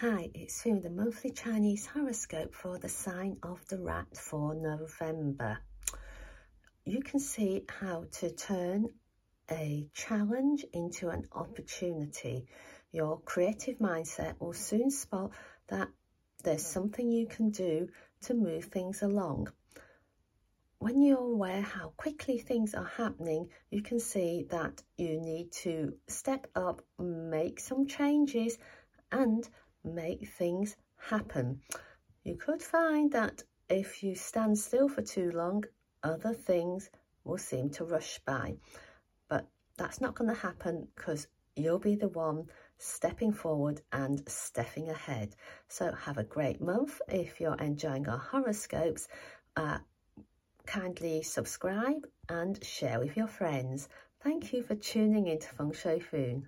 Hi, it's Sue, the monthly Chinese horoscope for the sign of the rat for November. You can see how to turn a challenge into an opportunity. Your creative mindset will soon spot that there's something you can do to move things along. When you're aware how quickly things are happening, you can see that you need to step up, make some changes, and make things happen. You could find that if you stand still for too long, other things will seem to rush by. But that's not going to happen because you'll be the one stepping forward and stepping ahead. So have a great month. If you're enjoying our horoscopes, uh, kindly subscribe and share with your friends. Thank you for tuning into Feng Shui Foon.